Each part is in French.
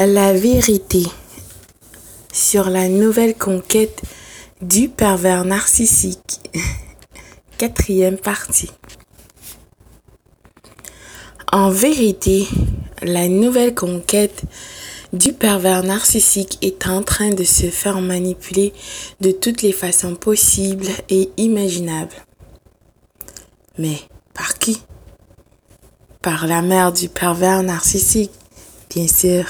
La vérité sur la nouvelle conquête du pervers narcissique. Quatrième partie. En vérité, la nouvelle conquête du pervers narcissique est en train de se faire manipuler de toutes les façons possibles et imaginables. Mais par qui? Par la mère du pervers narcissique, bien sûr.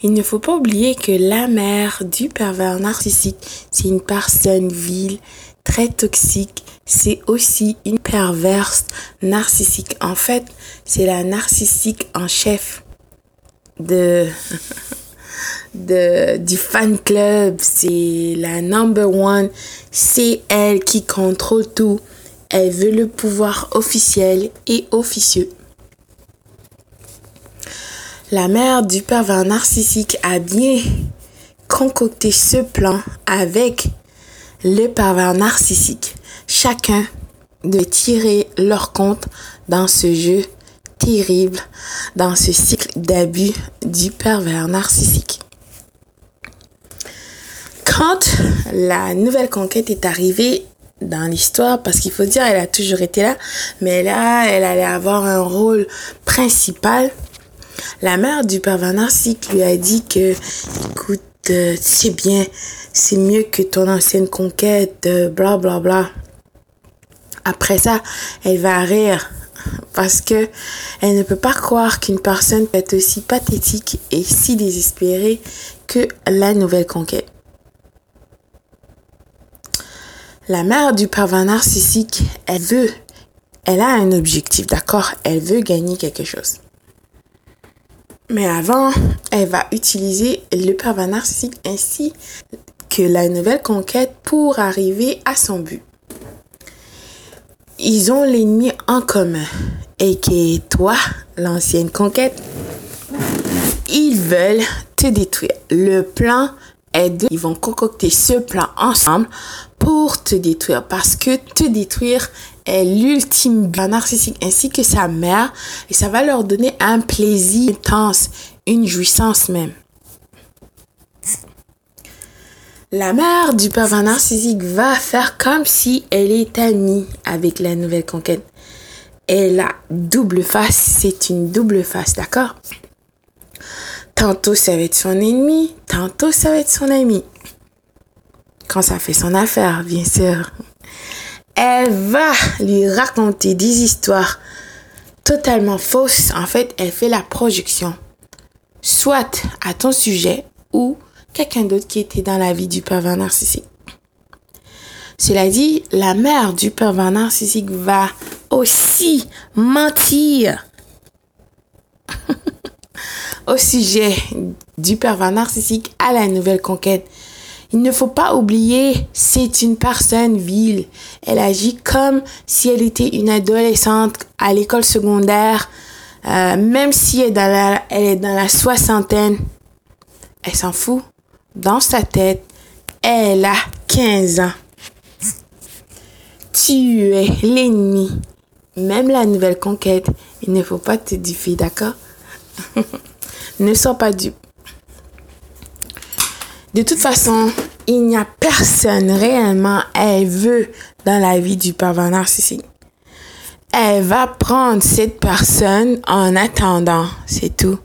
Il ne faut pas oublier que la mère du pervers narcissique, c'est une personne vile, très toxique. C'est aussi une perverse narcissique. En fait, c'est la narcissique en chef de, de, du fan club. C'est la number one. C'est elle qui contrôle tout. Elle veut le pouvoir officiel et officieux. La mère du pervers narcissique a bien concocté ce plan avec le pervers narcissique. Chacun de tirer leur compte dans ce jeu terrible, dans ce cycle d'abus du pervers narcissique. Quand la nouvelle conquête est arrivée dans l'histoire, parce qu'il faut dire, elle a toujours été là, mais là, elle allait avoir un rôle principal la mère du pervers narcissique lui a dit que, écoute, euh, c'est bien, c'est mieux que ton ancienne conquête, euh, bla bla bla. Après ça, elle va rire parce que elle ne peut pas croire qu'une personne peut être aussi pathétique et si désespérée que la nouvelle conquête. La mère du pervers narcissique, elle veut, elle a un objectif, d'accord? Elle veut gagner quelque chose. Mais avant, elle va utiliser le pervers ainsi que la nouvelle conquête pour arriver à son but. Ils ont l'ennemi en commun et que toi, l'ancienne conquête, ils veulent te détruire. Le plan est de, ils vont concocter ce plan ensemble pour te détruire parce que te détruire l'ultime but narcissique ainsi que sa mère et ça va leur donner un plaisir intense, une jouissance même. La mère du pervers narcissique va faire comme si elle est amie avec la nouvelle conquête. Elle a double face, c'est une double face, d'accord? Tantôt ça va être son ennemi, tantôt ça va être son ami quand ça fait son affaire, bien sûr. Elle va lui raconter des histoires totalement fausses. En fait, elle fait la projection, soit à ton sujet ou quelqu'un d'autre qui était dans la vie du pervers narcissique. Cela dit, la mère du pervers narcissique va aussi mentir au sujet du pervers narcissique à la nouvelle conquête. Il ne faut pas oublier, c'est une personne vile. Elle agit comme si elle était une adolescente à l'école secondaire, euh, même si elle est, dans la, elle est dans la soixantaine. Elle s'en fout. Dans sa tête, elle a 15 ans. Tu es l'ennemi. Même la nouvelle conquête, il ne faut pas te differ, d'accord? Ne sois pas dupe. De toute façon, il n'y a personne réellement elle veut dans la vie du pervers narcissique. Elle va prendre cette personne en attendant, c'est tout.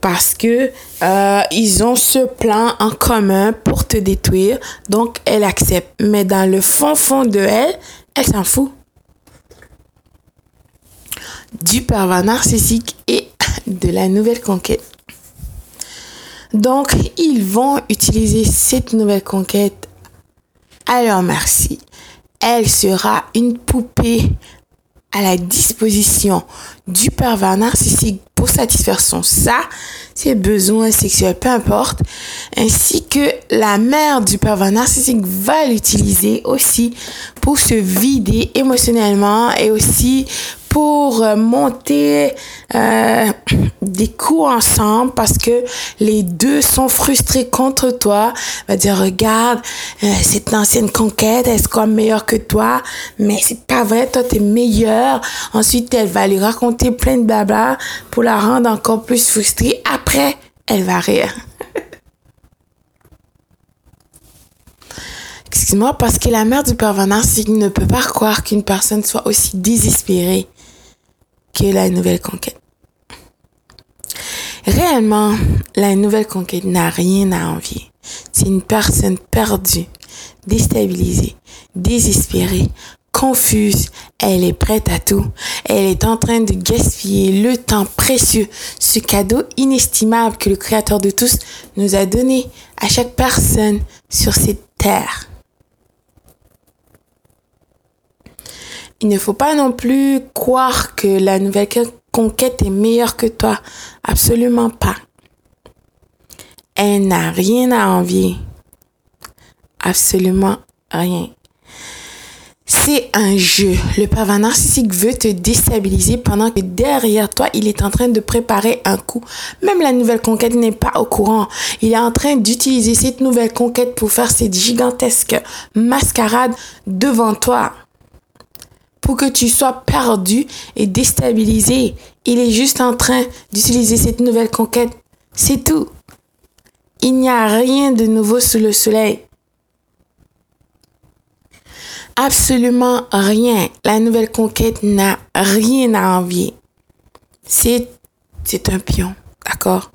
Parce que euh, ils ont ce plan en commun pour te détruire, donc elle accepte. Mais dans le fond fond de elle, elle s'en fout du pervers narcissique et de la nouvelle conquête. Donc, ils vont utiliser cette nouvelle conquête à leur merci. Elle sera une poupée à la disposition du pervers narcissique pour satisfaire son ça, ses besoins sexuels, peu importe, ainsi que la mère du pervers narcissique va l'utiliser aussi pour se vider émotionnellement et aussi pour euh, monter euh, des coups ensemble parce que les deux sont frustrés contre toi. Va dire regarde euh, cette ancienne conquête, elle sera meilleure que toi, mais c'est pas vrai, toi t'es meilleur. Ensuite elle va lui raconter plein de blabla pour la rendre encore plus frustrée. Après elle va rire. Excuse-moi, parce que la mère du pervenant ne peut pas croire qu'une personne soit aussi désespérée que la nouvelle conquête. Réellement, la nouvelle conquête n'a rien à envier. C'est une personne perdue, déstabilisée, désespérée, confuse. Elle est prête à tout. Elle est en train de gaspiller le temps précieux, ce cadeau inestimable que le Créateur de tous nous a donné à chaque personne sur cette terre. Il ne faut pas non plus croire que la nouvelle conquête est meilleure que toi. Absolument pas. Elle n'a rien à envier. Absolument rien. C'est un jeu. Le pervers narcissique veut te déstabiliser pendant que derrière toi, il est en train de préparer un coup. Même la nouvelle conquête n'est pas au courant. Il est en train d'utiliser cette nouvelle conquête pour faire cette gigantesque mascarade devant toi pour que tu sois perdu et déstabilisé. Il est juste en train d'utiliser cette nouvelle conquête. C'est tout. Il n'y a rien de nouveau sous le soleil. Absolument rien. La nouvelle conquête n'a rien à envier. C'est, c'est un pion, d'accord?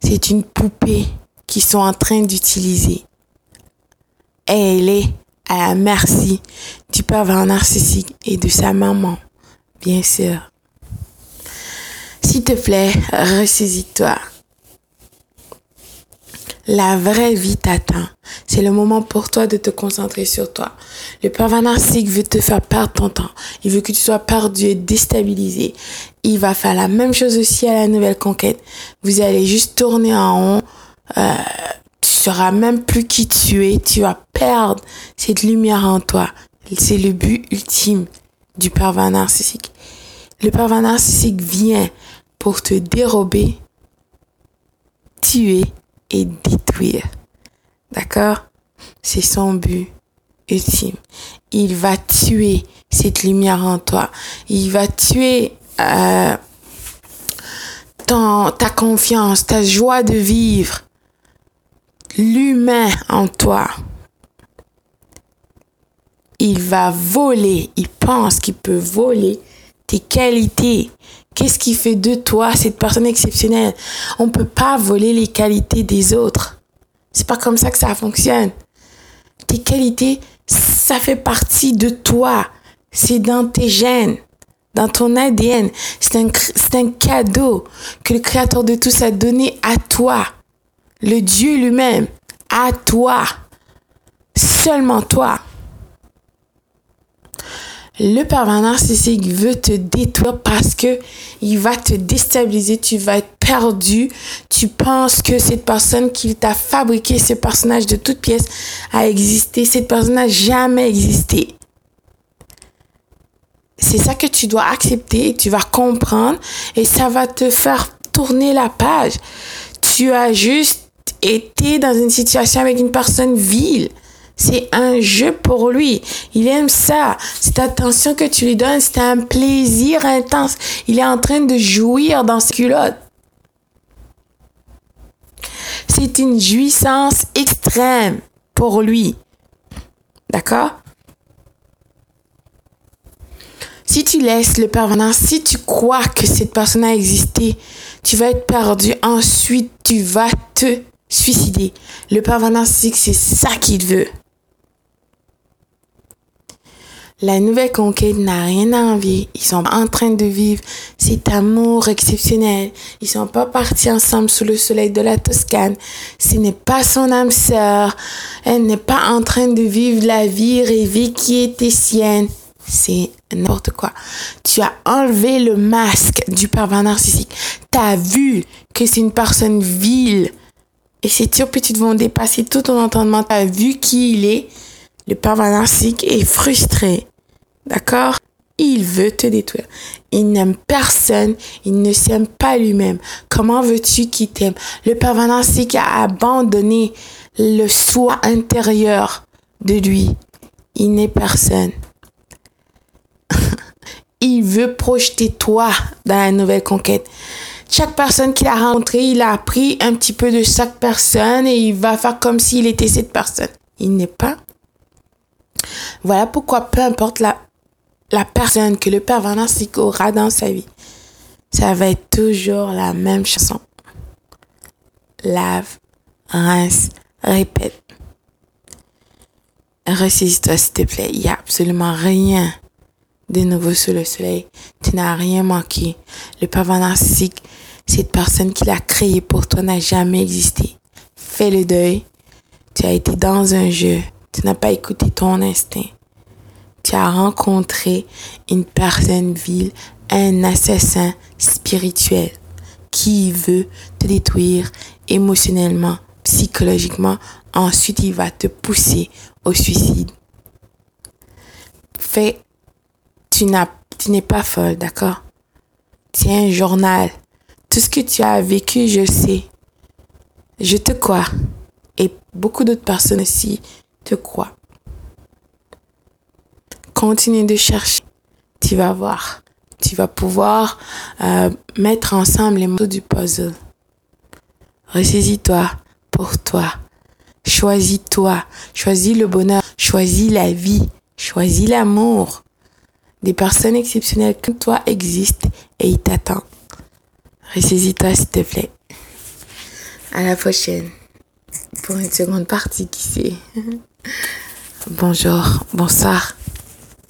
C'est une poupée qu'ils sont en train d'utiliser. Elle est à la merci du pervers narcissique et de sa maman, bien sûr. S'il te plaît, ressaisis-toi. La vraie vie t'attend. C'est le moment pour toi de te concentrer sur toi. Le pervers narcissique veut te faire perdre ton temps. Il veut que tu sois perdu et déstabilisé. Il va faire la même chose aussi à la nouvelle conquête. Vous allez juste tourner en rond. Euh, sauras même plus qui tu es, tu vas perdre cette lumière en toi. C'est le but ultime du pervers narcissique. Le pervers narcissique vient pour te dérober, tuer et détruire. D'accord? C'est son but ultime. Il va tuer cette lumière en toi. Il va tuer euh, ta confiance, ta joie de vivre l'humain en toi. Il va voler, il pense qu'il peut voler tes qualités. Qu'est-ce qui fait de toi cette personne exceptionnelle? On peut pas voler les qualités des autres. C'est pas comme ça que ça fonctionne. Tes qualités, ça fait partie de toi. C'est dans tes gènes, dans ton ADN. C'est un, un cadeau que le Créateur de tous a donné à toi le Dieu lui-même, à toi, seulement toi. Le pervers narcissique veut te détruire parce que il va te déstabiliser, tu vas être perdu, tu penses que cette personne qui t'a fabriqué ce personnage de toute pièce a existé, cette personne n'a jamais existé. C'est ça que tu dois accepter, tu vas comprendre et ça va te faire tourner la page. Tu as juste été dans une situation avec une personne vile. C'est un jeu pour lui. Il aime ça. Cette attention que tu lui donnes, c'est un plaisir intense. Il est en train de jouir dans ses culottes. C'est une jouissance extrême pour lui. D'accord? Si tu laisses le pervenant, si tu crois que cette personne a existé, tu vas être perdu. Ensuite, tu vas te suicider. Le pervers narcissique, c'est ça qu'il veut. La nouvelle conquête n'a rien à envier. Ils sont en train de vivre cet amour exceptionnel. Ils sont pas partis ensemble sous le soleil de la Toscane. Ce n'est pas son âme sœur. Elle n'est pas en train de vivre la vie rêvée qui était sienne. C'est n'importe quoi. Tu as enlevé le masque du pervers narcissique. Tu as vu que c'est une personne vile et ces turpitudes vont dépasser tout ton entendement. Vu qui il est? Le pervers narcissique est frustré. D'accord? Il veut te détruire. Il n'aime personne. Il ne s'aime pas lui-même. Comment veux-tu qu'il t'aime? Le pervers narcissique a abandonné le soi intérieur de lui. Il n'est personne. il veut projeter toi dans la nouvelle conquête. Chaque personne qu'il a rencontrée, il a appris un petit peu de chaque personne et il va faire comme s'il était cette personne. Il n'est pas. Voilà pourquoi peu importe la, personne que le père narcissique aura dans sa vie, ça va être toujours la même chanson. Lave, rince, répète. Ressaisis-toi s'il te plaît. Il n'y a absolument rien de nouveau sous le soleil. Tu n'as rien manqué. Le pervers narcissique, cette personne qui l'a créé pour toi n'a jamais existé. Fais le deuil. Tu as été dans un jeu. Tu n'as pas écouté ton instinct. Tu as rencontré une personne vile, un assassin spirituel qui veut te détruire émotionnellement, psychologiquement. Ensuite, il va te pousser au suicide. Fais tu n'as, tu n'es pas folle, d'accord? Tiens un journal. Tout ce que tu as vécu, je sais. Je te crois. Et beaucoup d'autres personnes aussi te croient. Continue de chercher. Tu vas voir. Tu vas pouvoir euh, mettre ensemble les morceaux du puzzle. Ressaisis-toi pour toi. Choisis-toi. Choisis le bonheur. Choisis la vie. Choisis l'amour. Des personnes exceptionnelles comme toi existent et ils t'attendent. Ressaisis-toi s'il te plaît. À la prochaine. Pour une seconde partie, qui sait. Bonjour, bonsoir.